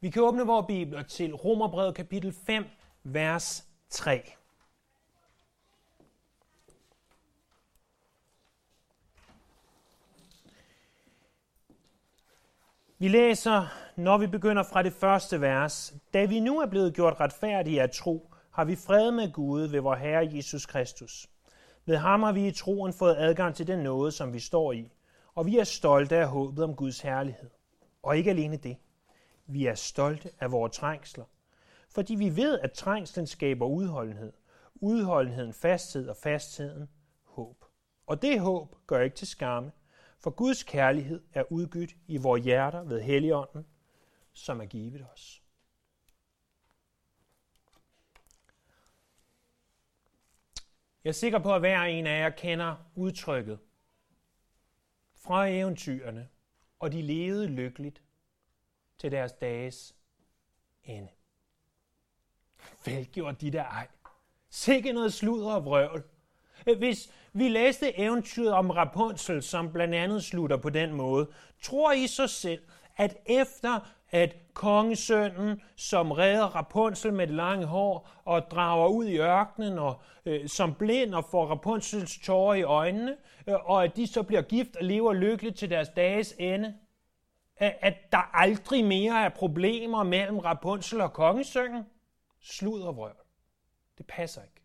Vi kan åbne vores bibler til Romerbrevet kapitel 5, vers 3. Vi læser, når vi begynder fra det første vers. Da vi nu er blevet gjort retfærdige af tro, har vi fred med Gud ved vor Herre Jesus Kristus. Ved ham har vi i troen fået adgang til den nåde, som vi står i, og vi er stolte af håbet om Guds herlighed. Og ikke alene det. Vi er stolte af vores trængsler, fordi vi ved, at trængslen skaber udholdenhed. Udholdenheden fasthed og fastheden håb. Og det håb gør ikke til skamme, for Guds kærlighed er udgydt i vores hjerter ved Helligånden, som er givet os. Jeg er sikker på, at hver en af jer kender udtrykket fra eventyrene, og de levede lykkeligt til deres dages ende. Velgjort de der ej. Sikke noget sludder og vrøvl. Øh, hvis vi læste eventyret om Rapunzel, som blandt andet slutter på den måde, tror I så selv, at efter at kongesønnen, som redder Rapunzel med det lange hår og drager ud i ørkenen og øh, som blind og får Rapunzels tårer i øjnene, øh, og at de så bliver gift og lever lykkeligt til deres dages ende, at der aldrig mere er problemer mellem Rapunzel og kongesønnen, slud og vrøvl. Det passer ikke.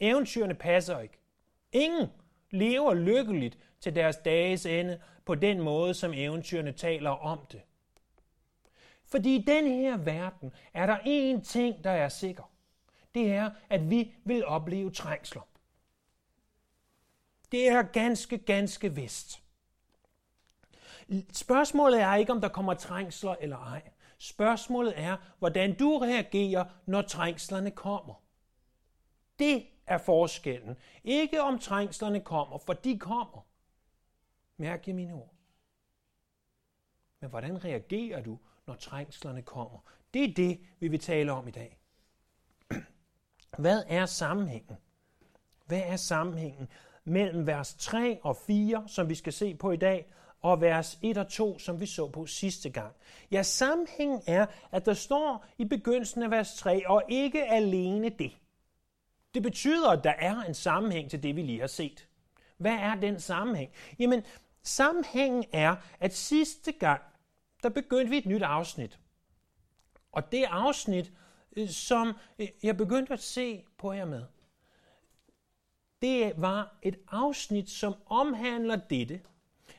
Eventyrene passer ikke. Ingen lever lykkeligt til deres dages ende på den måde, som eventyrene taler om det. Fordi i den her verden er der én ting, der er sikker. Det er, at vi vil opleve trængsler. Det er ganske, ganske vist. Spørgsmålet er ikke, om der kommer trængsler eller ej. Spørgsmålet er, hvordan du reagerer, når trængslerne kommer. Det er forskellen. Ikke om trængslerne kommer, for de kommer. Mærk i mine ord. Men hvordan reagerer du, når trængslerne kommer? Det er det, vi vil tale om i dag. Hvad er sammenhængen? Hvad er sammenhængen mellem vers 3 og 4, som vi skal se på i dag, og vers 1 og 2, som vi så på sidste gang. Ja, sammenhængen er, at der står i begyndelsen af vers 3, og ikke alene det. Det betyder, at der er en sammenhæng til det, vi lige har set. Hvad er den sammenhæng? Jamen, sammenhængen er, at sidste gang, der begyndte vi et nyt afsnit. Og det afsnit, øh, som øh, jeg begyndte at se på jer med, det var et afsnit, som omhandler dette,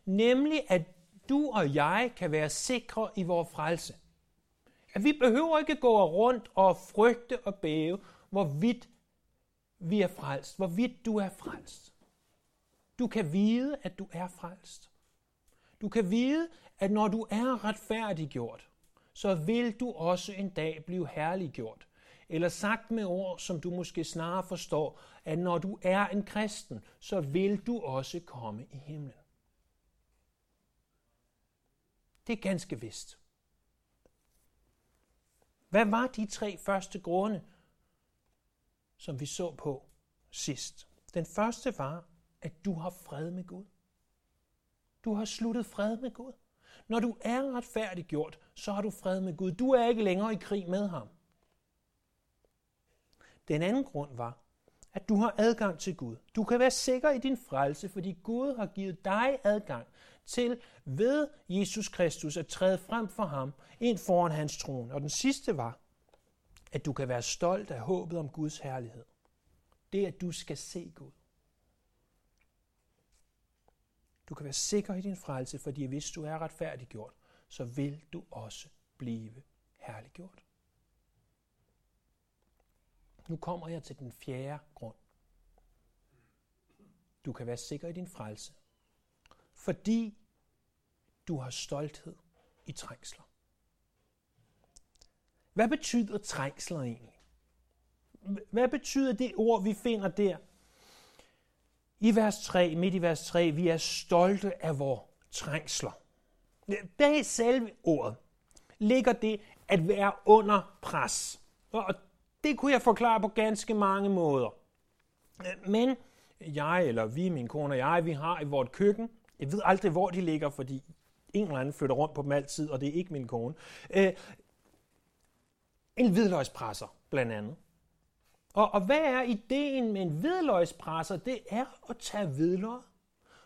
nemlig at du og jeg kan være sikre i vores frelse. At vi behøver ikke gå rundt og frygte og bæve, hvorvidt vi er frelst, hvorvidt du er frelst. Du kan vide, at du er frelst. Du kan vide, at når du er retfærdiggjort, så vil du også en dag blive herliggjort. Eller sagt med ord, som du måske snarere forstår, at når du er en kristen, så vil du også komme i himlen. Det er ganske vist. Hvad var de tre første grunde, som vi så på sidst? Den første var, at du har fred med Gud. Du har sluttet fred med Gud. Når du er retfærdiggjort, så har du fred med Gud. Du er ikke længere i krig med ham. Den anden grund var, at du har adgang til Gud. Du kan være sikker i din frelse, fordi Gud har givet dig adgang til ved Jesus Kristus at træde frem for ham ind foran hans trone. Og den sidste var, at du kan være stolt af håbet om Guds herlighed. Det at du skal se Gud. Du kan være sikker i din frelse, fordi hvis du er retfærdiggjort, så vil du også blive herliggjort. Nu kommer jeg til den fjerde grund. Du kan være sikker i din frelse, fordi du har stolthed i trængsler. Hvad betyder trængsler egentlig? Hvad betyder det ord, vi finder der? I vers 3, midt i vers 3, vi er stolte af vores trængsler. Bag selve ordet ligger det at være under pres. Og det kunne jeg forklare på ganske mange måder. Men jeg, eller vi, min kone og jeg, vi har i vort køkken, jeg ved aldrig, hvor de ligger, fordi en eller anden flytter rundt på dem altid, og det er ikke min kone. Øh, En hvidløgspresser, blandt andet. Og, og hvad er ideen med en hvidløgspresser? Det er at tage hvidløg,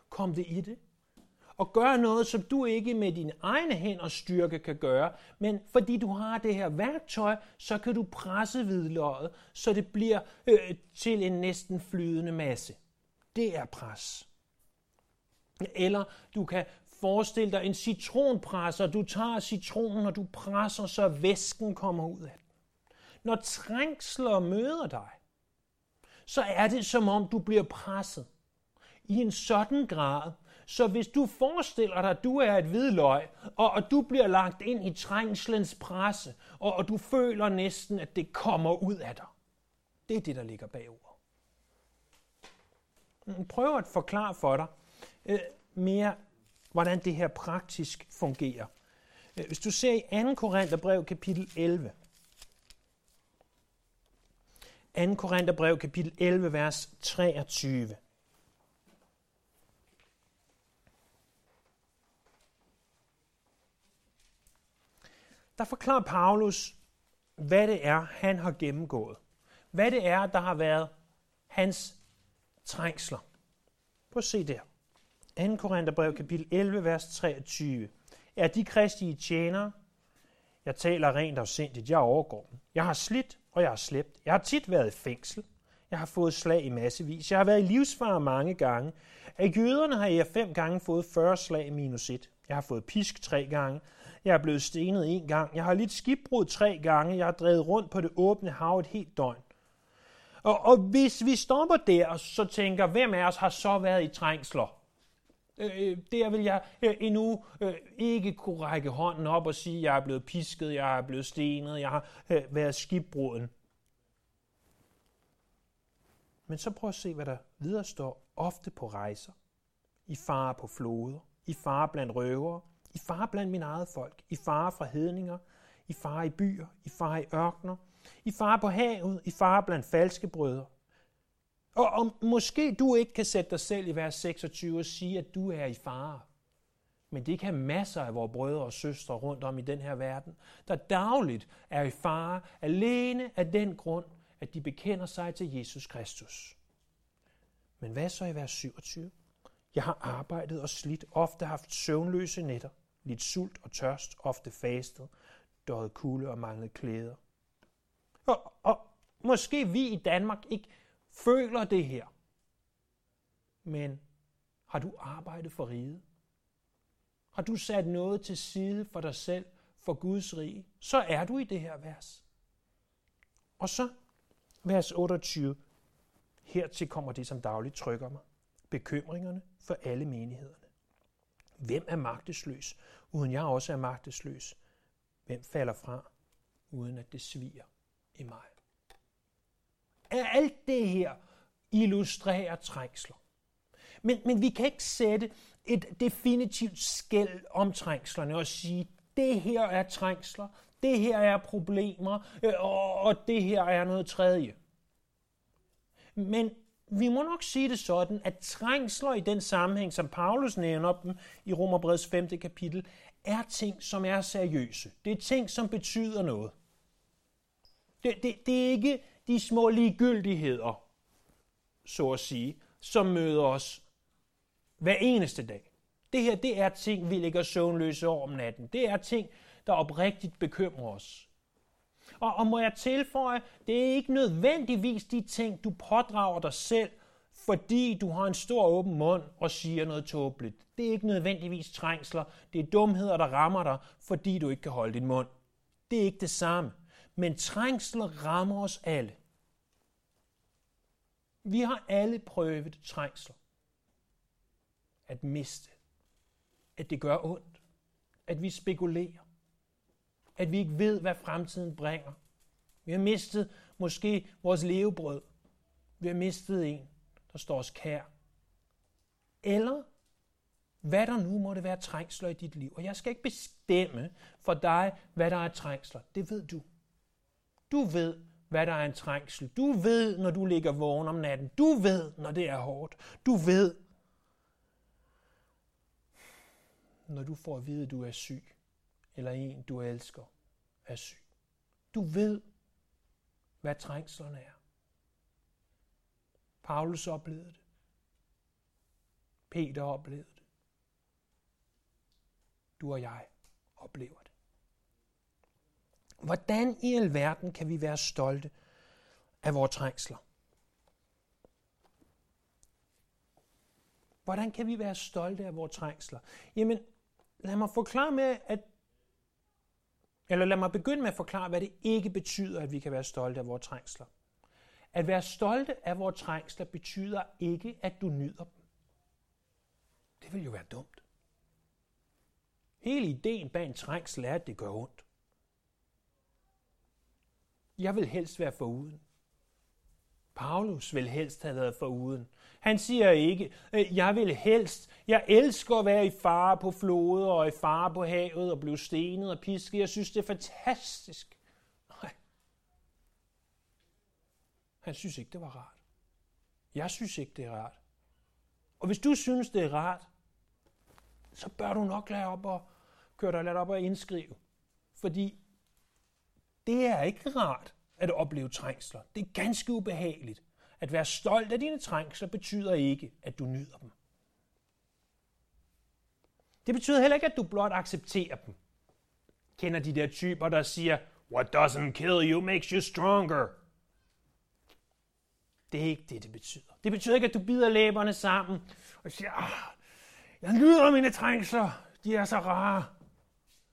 kom det i det, og gøre noget, som du ikke med dine egne hænder styrke kan gøre, men fordi du har det her værktøj, så kan du presse hvidløget, så det bliver øh, til en næsten flydende masse. Det er pres. Eller du kan forestille dig en citronpresser. Du tager citronen, og du presser, så væsken kommer ud af den. Når trængsler møder dig, så er det som om du bliver presset i en sådan grad, så hvis du forestiller dig, at du er et hvidløg, og, og du bliver lagt ind i trængslens presse, og, og du føler næsten, at det kommer ud af dig. Det er det, der ligger bagover. Mm, prøv at forklare for dig øh, mere, hvordan det her praktisk fungerer. Øh, hvis du ser i 2. Korintherbrev kapitel 11, 2. Korintherbrev kapitel 11, vers 23. Der forklarer Paulus, hvad det er, han har gennemgået. Hvad det er, der har været hans trængsler. Prøv at se der. 2. Korintherbrev kapitel 11, vers 23. Er de kristige tjenere? Jeg taler rent og sindigt, jeg overgår dem. Jeg har slidt, og jeg har slæbt. Jeg har tit været i fængsel. Jeg har fået slag i massevis. Jeg har været i livsfare mange gange. Af jøderne har jeg fem gange fået 40 slag minus et. Jeg har fået pisk tre gange. Jeg er blevet stenet en gang. Jeg har lidt skibbrud tre gange. Jeg har drevet rundt på det åbne hav et helt døgn. Og, og hvis vi stopper der så tænker, hvem af os har så været i trængsler? Øh, øh, der vil jeg øh, endnu øh, ikke kunne række hånden op og sige, jeg er blevet pisket, jeg er blevet stenet, jeg har øh, været skibbruden. Men så prøv at se, hvad der videre står. Ofte på rejser, i fare på floder, i fare blandt røvere, i fare blandt min eget folk, i fare fra hedninger, i fare i byer, i fare i ørkner, i fare på havet, i fare blandt falske brødre. Og, og måske du ikke kan sætte dig selv i vers 26 og sige, at du er i fare. Men det kan masser af vores brødre og søstre rundt om i den her verden, der dagligt er i fare alene af den grund, at de bekender sig til Jesus Kristus. Men hvad så i vers 27? Jeg har arbejdet og slidt, ofte haft søvnløse nætter, lidt sult og tørst, ofte fastet, døjet kulde og manglet klæder. Og, og måske vi i Danmark ikke føler det her, men har du arbejdet for riget? Har du sat noget til side for dig selv, for Guds rige? Så er du i det her vers. Og så vers 28. Hertil kommer det, som dagligt trykker mig. Bekymringerne for alle menighederne. Hvem er magtesløs, uden jeg også er magtesløs? Hvem falder fra, uden at det sviger i mig? Alt det her illustrerer trængsler. Men, men vi kan ikke sætte et definitivt skæld om trængslerne og sige, det her er trængsler, det her er problemer, øh, og, og det her er noget tredje. Men vi må nok sige det sådan, at trængsler i den sammenhæng, som Paulus nævner dem i Romerbreds 5. kapitel, er ting, som er seriøse. Det er ting, som betyder noget. Det, det, det er ikke de små ligegyldigheder, så at sige, som møder os hver eneste dag. Det her, det er ting, vi ligger søvnløse over om natten. Det er ting, der oprigtigt bekymrer os. Og, og må jeg tilføje, det er ikke nødvendigvis de ting, du pådrager dig selv, fordi du har en stor åben mund og siger noget tåbeligt. Det er ikke nødvendigvis trængsler. Det er dumheder, der rammer dig, fordi du ikke kan holde din mund. Det er ikke det samme. Men trængsler rammer os alle. Vi har alle prøvet trængsler. At miste. At det gør ondt. At vi spekulerer at vi ikke ved, hvad fremtiden bringer. Vi har mistet måske vores levebrød. Vi har mistet en, der står os kær. Eller hvad der nu måtte være trængsler i dit liv. Og jeg skal ikke bestemme for dig, hvad der er trængsler. Det ved du. Du ved, hvad der er en trængsel. Du ved, når du ligger vågen om natten. Du ved, når det er hårdt. Du ved, når du får at vide, at du er syg eller en, du elsker, er syg. Du ved, hvad trængslerne er. Paulus oplevede det. Peter oplevede det. Du og jeg oplever det. Hvordan i alverden kan vi være stolte af vores trængsler? Hvordan kan vi være stolte af vores trængsler? Jamen, lad mig forklare med, at eller lad mig begynde med at forklare, hvad det ikke betyder, at vi kan være stolte af vores trængsler. At være stolte af vores trængsler betyder ikke, at du nyder dem. Det vil jo være dumt. Hele ideen bag en trængsel er, at det gør ondt. Jeg vil helst være foruden. Paulus vil helst have været foruden. Han siger ikke, øh, jeg vil helst, jeg elsker at være i fare på floder og i fare på havet og blive stenet og pisket. Jeg synes, det er fantastisk. Nej. Han synes ikke, det var rart. Jeg synes ikke, det er rart. Og hvis du synes, det er rart, så bør du nok lade op og køre dig lade op og indskrive. Fordi det er ikke rart at opleve trængsler. Det er ganske ubehageligt. At være stolt af dine trængsler betyder ikke, at du nyder dem. Det betyder heller ikke, at du blot accepterer dem. Kender de der typer, der siger, What doesn't kill you makes you stronger. Det er ikke det, det betyder. Det betyder ikke, at du bider læberne sammen og siger, ah, jeg nyder mine trængsler. De er så rare.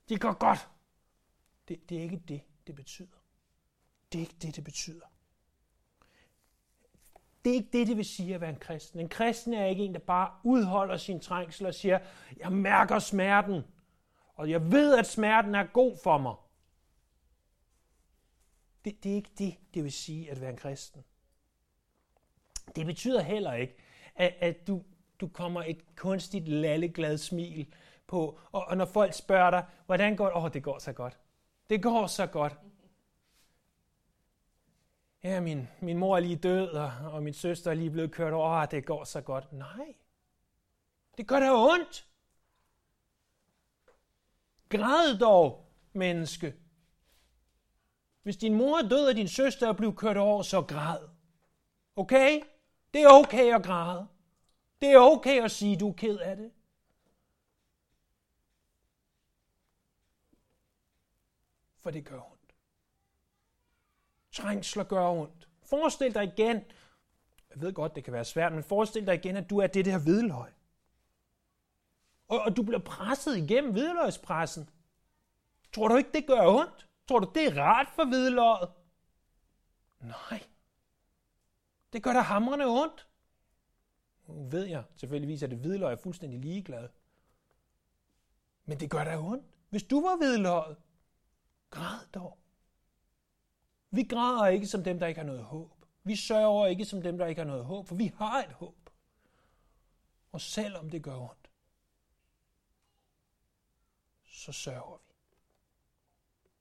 De går godt. Det, det er ikke det, det betyder. Det er ikke det, det betyder. Det er ikke det, det vil sige at være en kristen. En kristen er ikke en, der bare udholder sin trængsel og siger, jeg mærker smerten, og jeg ved, at smerten er god for mig. Det, det er ikke det, det vil sige at være en kristen. Det betyder heller ikke, at, at du, du kommer et kunstigt lalleglad smil på, og, og når folk spørger dig, hvordan går det? Åh, oh, det går så godt. Det går så godt ja, min, min mor er lige død, og, og min søster er lige blevet kørt over, og det går så godt. Nej, det gør da ondt. Græd dog, menneske. Hvis din mor er død, og din søster er blevet kørt over, så græd. Okay? Det er okay at græde. Det er okay at sige, du er ked af det. For det gør. Trængsler gør ondt. Forestil dig igen, jeg ved godt, det kan være svært, men forestil dig igen, at du er det der hvidløg. Og, og du bliver presset igennem hvidløgspressen. Tror du ikke, det gør ondt? Tror du, det er rart for hvidløget? Nej. Det gør da hamrende ondt. Nu ved jeg selvfølgelig, at det hvidløg er fuldstændig ligeglad. Men det gør da ondt. Hvis du var hvidløget, græd dog. Vi græder ikke som dem, der ikke har noget håb. Vi sørger ikke som dem, der ikke har noget håb, for vi har et håb. Og selvom det gør ondt, så sørger vi.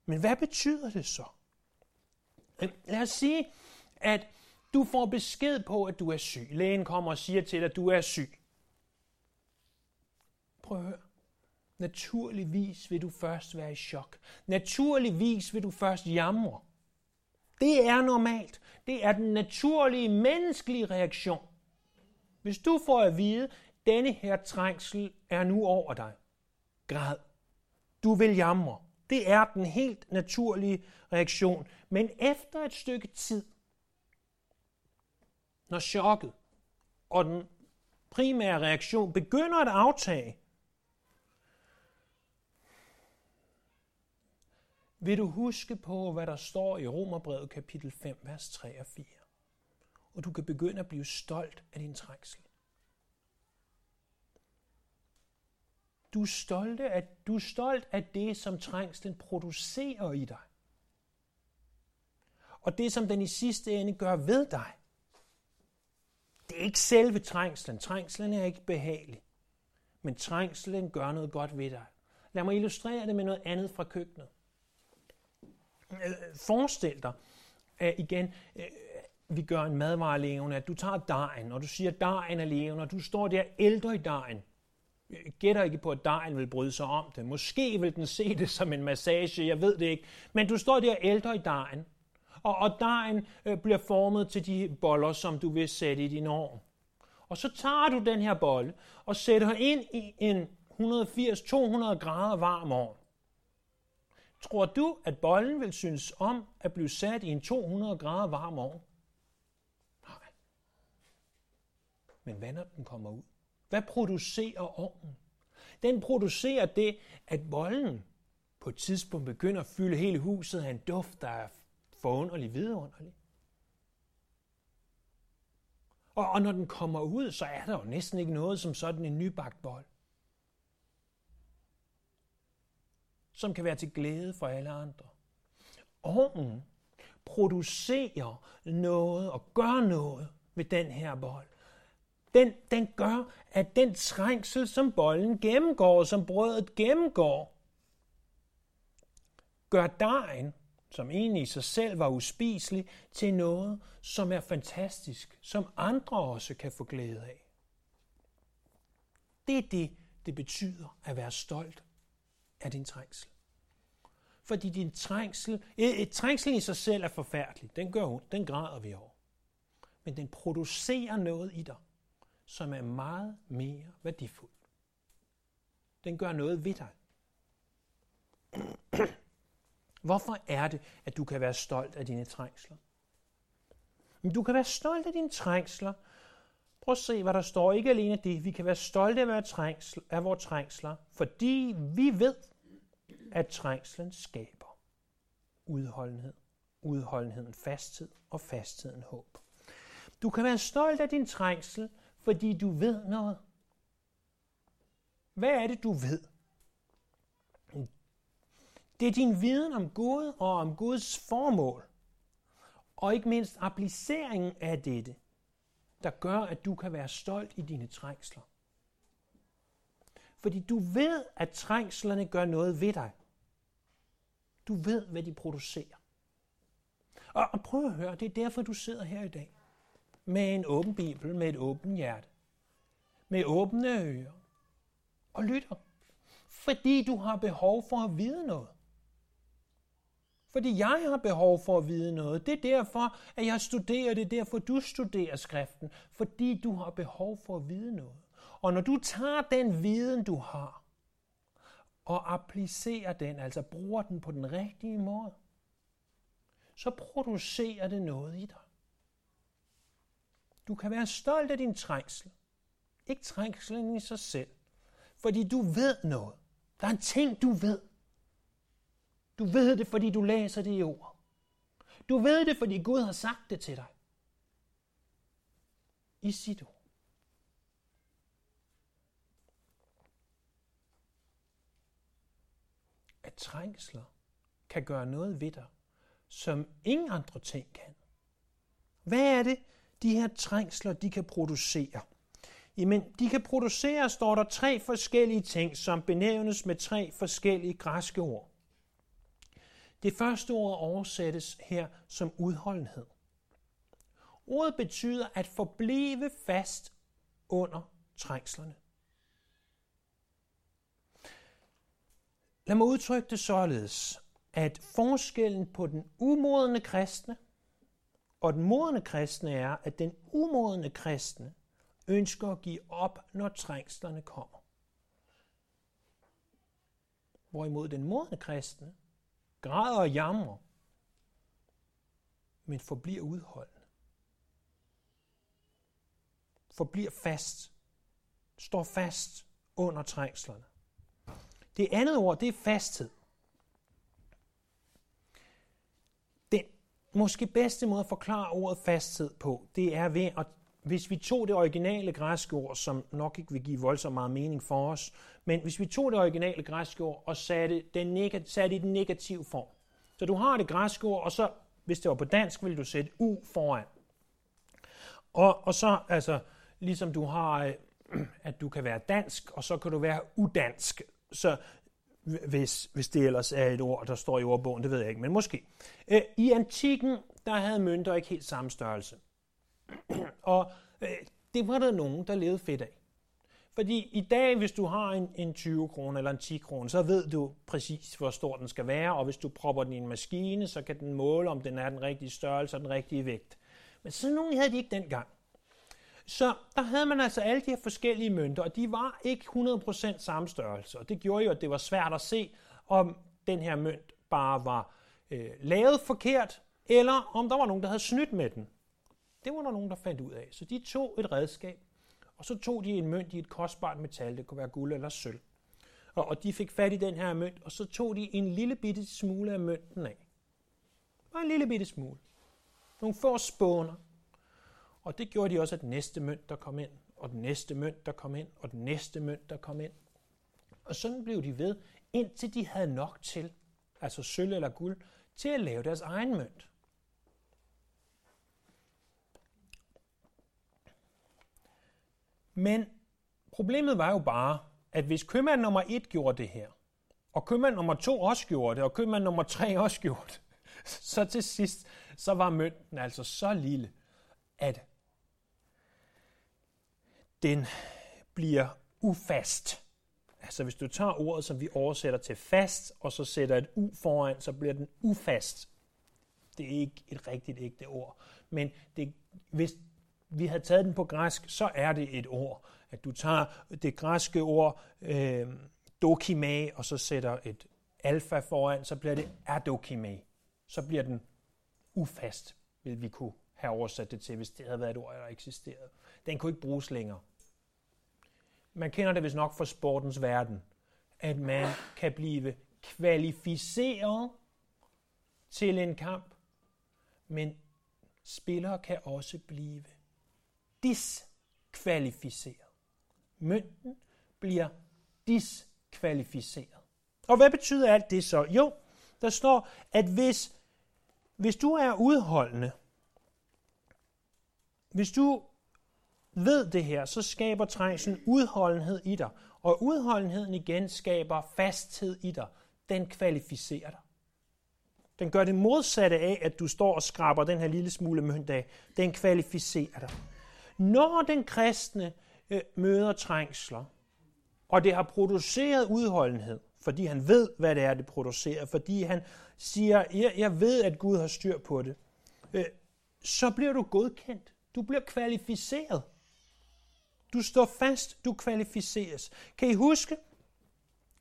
Men hvad betyder det så? Lad os sige, at du får besked på, at du er syg. Lægen kommer og siger til dig, at du er syg. Prøv at høre. Naturligvis vil du først være i chok. Naturligvis vil du først jamre. Det er normalt. Det er den naturlige menneskelige reaktion. Hvis du får at vide, denne her trængsel er nu over dig, græd. Du vil jamre. Det er den helt naturlige reaktion. Men efter et stykke tid, når chokket og den primære reaktion begynder at aftage, vil du huske på, hvad der står i Romerbrevet kapitel 5, vers 3 og 4. Og du kan begynde at blive stolt af din trængsel. Du er, stolte af, du er stolt af det, som trængslen producerer i dig. Og det, som den i sidste ende gør ved dig. Det er ikke selve trængslen. Trængslen er ikke behagelig. Men trængslen gør noget godt ved dig. Lad mig illustrere det med noget andet fra køkkenet. Øh, forestil dig, at igen, øh, vi gør en madvare levende, at du tager dejen, og du siger, at dejen er levende, og du står der ældre i dejen. Øh, gætter ikke på, at dejen vil bryde sig om det. Måske vil den se det som en massage, jeg ved det ikke. Men du står der ældre i dejen, og, og dejen øh, bliver formet til de boller, som du vil sætte i din ovn. Og så tager du den her bolle og sætter ind i en 180-200 grader varm ovn. Tror du, at bollen vil synes om at blive sat i en 200 grader varm ovn? Nej. Men hvad når den kommer ud? Hvad producerer ovnen? Den producerer det, at bollen på et tidspunkt begynder at fylde hele huset af en duft, der er forunderlig vidunderlig. Og, og når den kommer ud, så er der jo næsten ikke noget som sådan en nybagt bold. Som kan være til glæde for alle andre. Ovnen producerer noget og gør noget ved den her bold. Den, den gør, at den trængsel, som bollen gennemgår, som brødet gennemgår, gør dejen som egentlig i sig selv var uspiselig, til noget, som er fantastisk, som andre også kan få glæde af. Det er det, det betyder at være stolt af din trængsel. Fordi din trængsel, e, et trængsel i sig selv er forfærdelig. Den gør ondt, den græder vi over. Men den producerer noget i dig, som er meget mere værdifuldt. Den gør noget ved dig. Hvorfor er det, at du kan være stolt af dine trængsler? Du kan være stolt af dine trængsler. Prøv at se, hvad der står. Ikke alene det. Vi kan være stolte af, vores trængsler, af vores trængsler, fordi vi ved, at trængslen skaber udholdenhed. Udholdenheden fasthed og fastheden håb. Du kan være stolt af din trængsel, fordi du ved noget. Hvad er det, du ved? Det er din viden om Gud og om Guds formål, og ikke mindst appliceringen af dette, der gør, at du kan være stolt i dine trængsler. Fordi du ved, at trængslerne gør noget ved dig. Du ved, hvad de producerer. Og, og prøv at høre, det er derfor, du sidder her i dag. Med en åben bibel, med et åbent hjerte. Med åbne ører. Og lytter. Fordi du har behov for at vide noget. Fordi jeg har behov for at vide noget. Det er derfor, at jeg studerer. Det er derfor, du studerer skriften. Fordi du har behov for at vide noget. Og når du tager den viden, du har, og applicerer den, altså bruger den på den rigtige måde, så producerer det noget i dig. Du kan være stolt af din trængsel. Ikke trængslen i sig selv. Fordi du ved noget. Der er en ting, du ved. Du ved det, fordi du læser det i ord. Du ved det, fordi Gud har sagt det til dig. I sit ord. At trængsler kan gøre noget ved dig, som ingen andre ting kan. Hvad er det, de her trængsler, de kan producere? Jamen, de kan producere, står der, tre forskellige ting, som benævnes med tre forskellige græske ord. Det første ord oversættes her som udholdenhed. Ordet betyder at forblive fast under trængslerne. Lad mig udtrykke det således, at forskellen på den umodne kristne og den modne kristne er, at den umodne kristne ønsker at give op, når trængslerne kommer. Hvorimod den modne kristne græder og jamrer, men forbliver udholdende. Forbliver fast. Står fast under trængslerne. Det andet ord, det er fasthed. Den måske bedste måde at forklare ordet fasthed på, det er ved at hvis vi tog det originale græske ord, som nok ikke vil give voldsomt meget mening for os, men hvis vi tog det originale græske ord og satte, den neg- satte i den negative form. Så du har det græske ord, og så, hvis det var på dansk, ville du sætte u foran. Og, og så, altså, ligesom du har, øh, at du kan være dansk, og så kan du være udansk. Så hvis, hvis det ellers er et ord, der står i ordbogen, det ved jeg ikke, men måske. Øh, I antikken, der havde mønter ikke helt samme størrelse og øh, det var der nogen, der levede fedt af. Fordi i dag, hvis du har en, en 20 kroner eller en 10 kroner, så ved du præcis, hvor stor den skal være, og hvis du propper den i en maskine, så kan den måle, om den er den rigtige størrelse og den rigtige vægt. Men sådan nogen havde de ikke dengang. Så der havde man altså alle de her forskellige mønter, og de var ikke 100% samme størrelse. Og det gjorde jo, at det var svært at se, om den her mønt bare var øh, lavet forkert, eller om der var nogen, der havde snydt med den. Det var der nogen, der fandt ud af. Så de tog et redskab, og så tog de en mønt i et kostbart metal, det kunne være guld eller sølv. Og, og de fik fat i den her mønt, og så tog de en lille bitte smule af mønten af. Bare en lille bitte smule. Nogle få spåner. Og det gjorde de også, at næste mønt, der kom ind, og den næste mønt, der kom ind, og den næste mønt, der kom ind. Og sådan blev de ved, indtil de havde nok til, altså sølv eller guld, til at lave deres egen mønt. Men problemet var jo bare, at hvis købmand nummer 1 gjorde det her, og købmand nummer 2 også gjorde det, og købmand nummer 3 også gjorde det, så til sidst, så var mønten altså så lille, at den bliver ufast. Altså hvis du tager ordet, som vi oversætter til fast, og så sætter et u foran, så bliver den ufast. Det er ikke et rigtigt ægte ord. Men det, hvis vi havde taget den på græsk, så er det et ord. At du tager det græske ord øh, dokime, og så sætter et alfa foran, så bliver det adokime. Så bliver den ufast, vil vi kunne have oversat det til, hvis det havde været et ord, der eksisterede. Den kunne ikke bruges længere. Man kender det vist nok fra sportens verden, at man kan blive kvalificeret til en kamp, men spillere kan også blive diskvalificeret. Mønten bliver diskvalificeret. Og hvad betyder alt det så? Jo, der står, at hvis, hvis du er udholdende, hvis du ved det her, så skaber trængslen udholdenhed i dig. Og udholdenheden igen skaber fasthed i dig. Den kvalificerer dig. Den gør det modsatte af, at du står og skraber den her lille smule mønt af. Den kvalificerer dig. Når den kristne øh, møder trængsler, og det har produceret udholdenhed, fordi han ved, hvad det er, det producerer, fordi han siger, jeg, jeg ved, at Gud har styr på det, øh, så bliver du godkendt. Du bliver kvalificeret. Du står fast, du kvalificeres. Kan I huske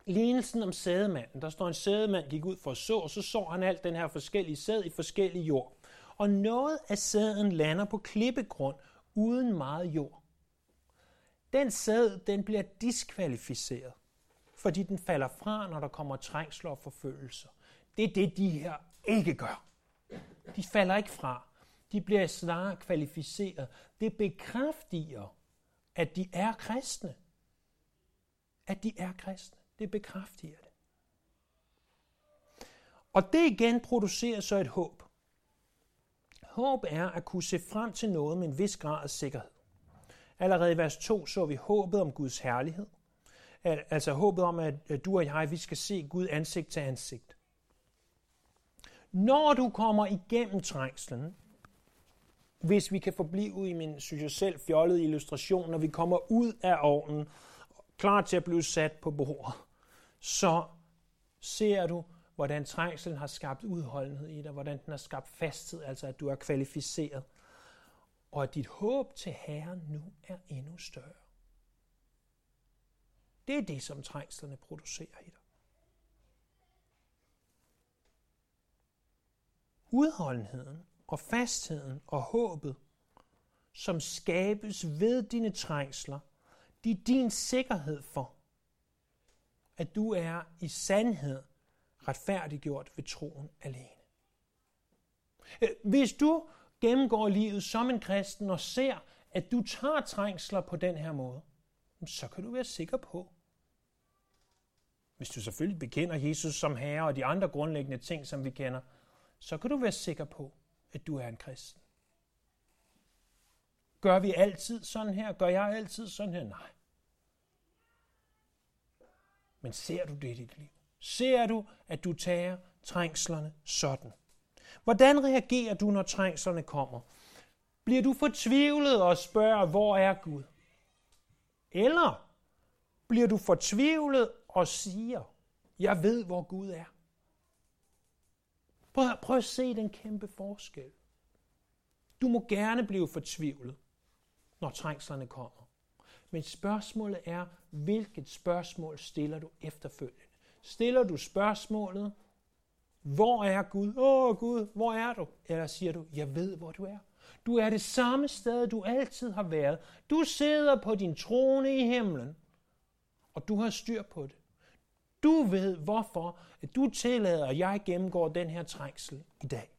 lignelsen om sædemanden? Der står en sædemand gik ud for at så, og så så han alt den her forskellige sæd i forskellige jord. Og noget af sæden lander på klippegrund, uden meget jord. Den sæd, den bliver diskvalificeret, fordi den falder fra, når der kommer trængsler og forfølgelser. Det er det, de her ikke gør. De falder ikke fra. De bliver snarere kvalificeret. Det bekræfter, at de er kristne. At de er kristne. Det bekræfter det. Og det igen producerer så et håb. Håb er at kunne se frem til noget med en vis grad af sikkerhed. Allerede i vers 2 så vi håbet om Guds herlighed. Altså håbet om, at du og jeg, vi skal se Gud ansigt til ansigt. Når du kommer igennem trængslen, hvis vi kan forblive i min, synes jeg selv, fjollede illustration, når vi kommer ud af ovnen, klar til at blive sat på bordet, så ser du, hvordan trængselen har skabt udholdenhed i dig, hvordan den har skabt fasthed, altså at du er kvalificeret, og at dit håb til Herren nu er endnu større. Det er det, som trængslerne producerer i dig. Udholdenheden og fastheden og håbet, som skabes ved dine trængsler, de er din sikkerhed for, at du er i sandhed retfærdiggjort ved troen alene. Øh, hvis du gennemgår livet som en kristen og ser, at du tager trængsler på den her måde, så kan du være sikker på, hvis du selvfølgelig bekender Jesus som herre og de andre grundlæggende ting, som vi kender, så kan du være sikker på, at du er en kristen. Gør vi altid sådan her? Gør jeg altid sådan her? Nej. Men ser du det i dit liv? Ser du, at du tager trængslerne sådan? Hvordan reagerer du, når trængslerne kommer? Bliver du fortvivlet og spørger, hvor er Gud? Eller Bliver du fortvivlet og siger, jeg ved, hvor Gud er? Prøv, prøv at se den kæmpe forskel. Du må gerne blive fortvivlet, når trængslerne kommer. Men spørgsmålet er, hvilket spørgsmål stiller du efterfølgende? Stiller du spørgsmålet, hvor er Gud? Åh Gud, hvor er du? Eller siger du, jeg ved, hvor du er. Du er det samme sted, du altid har været. Du sidder på din trone i himlen, og du har styr på det. Du ved, hvorfor at du tillader, at jeg gennemgår den her trængsel i dag.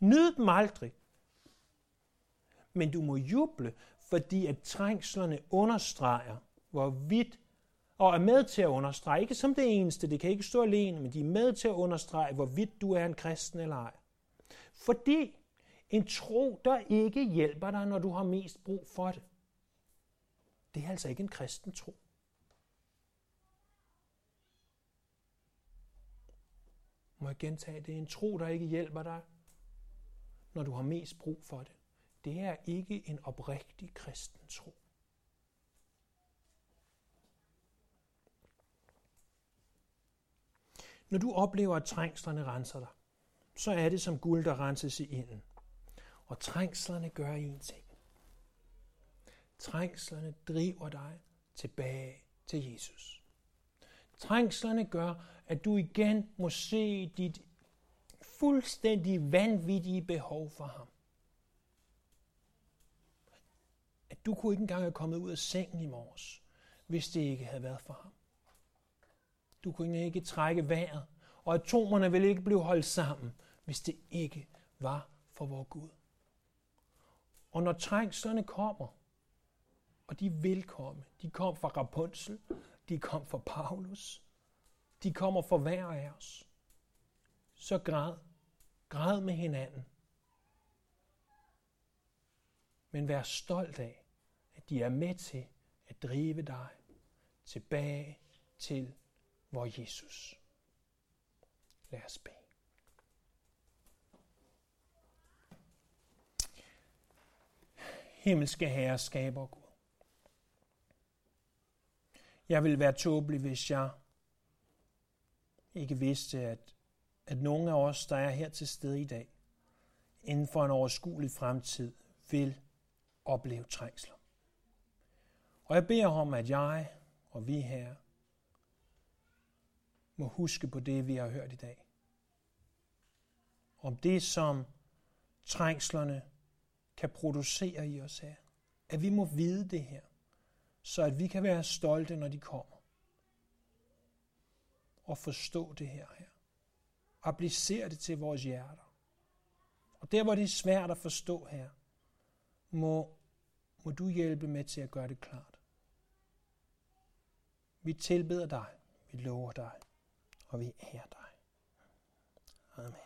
Nyd dem aldrig. Men du må juble, fordi at trængslerne understreger, hvor vidt og er med til at understrege, ikke som det eneste, det kan ikke stå alene, men de er med til at understrege, hvorvidt du er en kristen eller ej. Fordi en tro, der ikke hjælper dig, når du har mest brug for det, det er altså ikke en kristen tro. Må jeg gentage, det er en tro, der ikke hjælper dig, når du har mest brug for det. Det er ikke en oprigtig kristen tro. Når du oplever, at trængslerne renser dig, så er det som guld, der renses i inden. Og trængslerne gør en ting. Trængslerne driver dig tilbage til Jesus. Trængslerne gør, at du igen må se dit fuldstændig vanvittige behov for ham. At du kunne ikke engang have kommet ud af sengen i morges, hvis det ikke havde været for ham. Du kunne ikke trække vejret, og atomerne ville ikke blive holdt sammen, hvis det ikke var for vor Gud. Og når trængslerne kommer, og de vil komme, de kom fra Rapunzel, de kom fra Paulus, de kommer for hver af os, så græd, græd med hinanden. Men vær stolt af, at de er med til at drive dig tilbage til vor Jesus. Lad os bede. Himmelske Herre, skaber Gud. Jeg vil være tåbelig, hvis jeg ikke vidste, at, at nogle af os, der er her til stede i dag, inden for en overskuelig fremtid, vil opleve trængsler. Og jeg beder om, at jeg og vi her må huske på det, vi har hørt i dag. Om det, som trængslerne kan producere i os her. At vi må vide det her, så at vi kan være stolte, når de kommer. Og forstå det her her. Applicere det til vores hjerter. Og der, hvor det er svært at forstå her, må, må du hjælpe med til at gøre det klart. Vi tilbeder dig, vi lover dig, og vi ærer dig. Amen.